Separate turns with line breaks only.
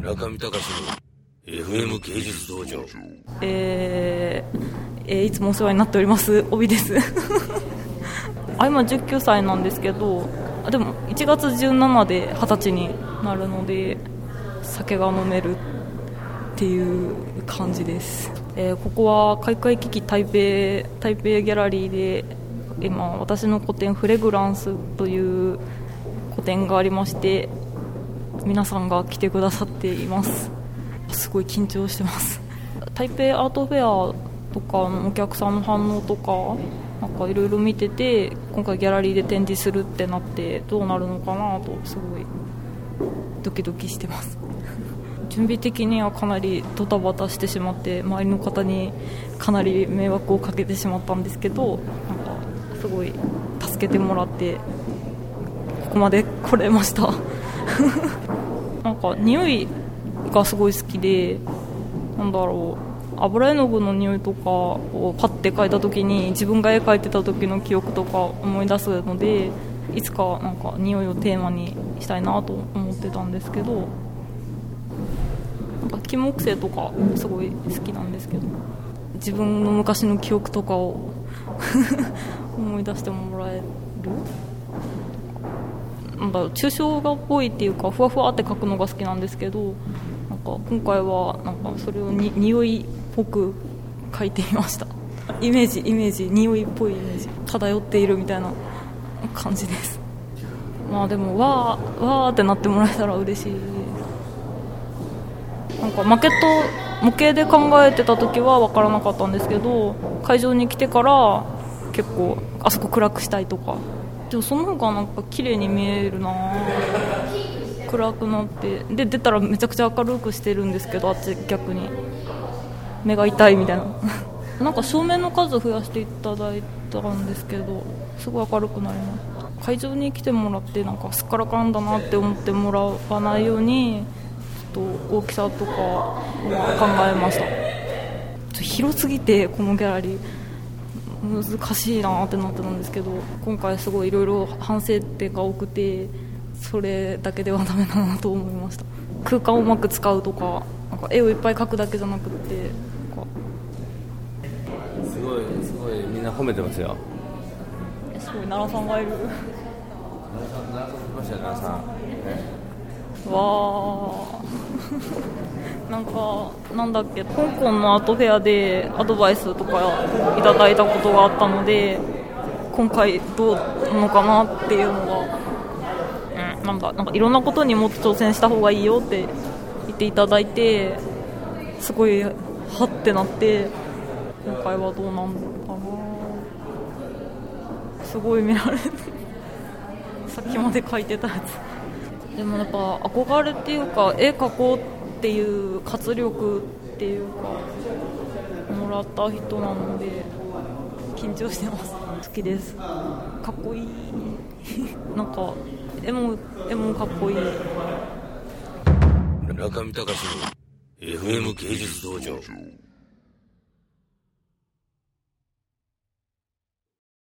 中見隆の FM 芸術道場。
えーえーいつもお世話になっております。帯です。あ今19歳なんですけどでも1月17で20歳になるので酒が飲めるっていう感じです、えーここは開会危機台北台北ギャラリーで今私の個展フレグランスという個展がありまして皆さんが来てくださっています。すごい緊張してます。台北アートフェアとかのお客さんの反応とかなんかいろいろ見てて今回ギャラリーで展示するってなってどうなるのかなとすごいドキドキしてます。準備的にはかなりドタバタしてしまって周りの方にかなり迷惑をかけてしまったんですけどなんかすごい助けてもらってここまで来れました。なんか匂いがすごい好きでなんだろう油絵の具の匂いとかをパッて描いた時に自分が絵描いてた時の記憶とか思い出すのでいつかなんか匂いをテーマにしたいなと思ってたんですけどなんか金木犀とかすごい好きなんですけど自分の昔の記憶とかを 思い出してもらえる？なんだろう抽象画っぽいっていうかふわふわって描くのが好きなんですけどなんか今回はなんかそれをに匂いっぽく描いてみました。イメージイメージ匂いっぽいイメージ漂っているみたいな感じです。まあでもわーわーってなってもらえたら嬉しいです。なんかマケット模型で考えてた時は分からなかったんですけど会場に来てから結構あそこ暗くしたいとかでもその方がなんか綺麗に見えるな。暗くなって。で出たらめちゃくちゃ明るくしてるんですけどあっち逆に。目が痛いみたいな。なんか照明の数増やしていただいたんですけどすごい明るくなります。会場に来てもらってなんかすっからかんだなって思ってもらわないようにちょっと大きさとかは考えました。広すぎてこのギャラリー。難しいなってなってたんですけど今回すごいいろいろ反省点が多くてそれだけではダメだなと思いました。空間をうまく使うとかなんか絵をいっぱい描くだけじゃなくて
すごいすごいみんな褒めてますよ。
えすごい奈良さんがいる。
奈良さん奈良さん来ましたよ奈良さん、ね
わー なんかなんだっけ香港のアートフェアでアドバイスとかいただいたことがあったので今回どうなのかなっていうのが、うん、なんかなんかいろんなことにもっと挑戦した方がいいよって言っていただいてすごいはってなって今回はどうなんのかな。すごい見られて さっきまで書いてたやつ。でもやっぱ憧れっていうか絵描こうっていう活力っていうかもらった人なので緊張してます。好きです。かっこいい。なんか絵も絵もかっこいい。
中見隆の FM 芸術道場。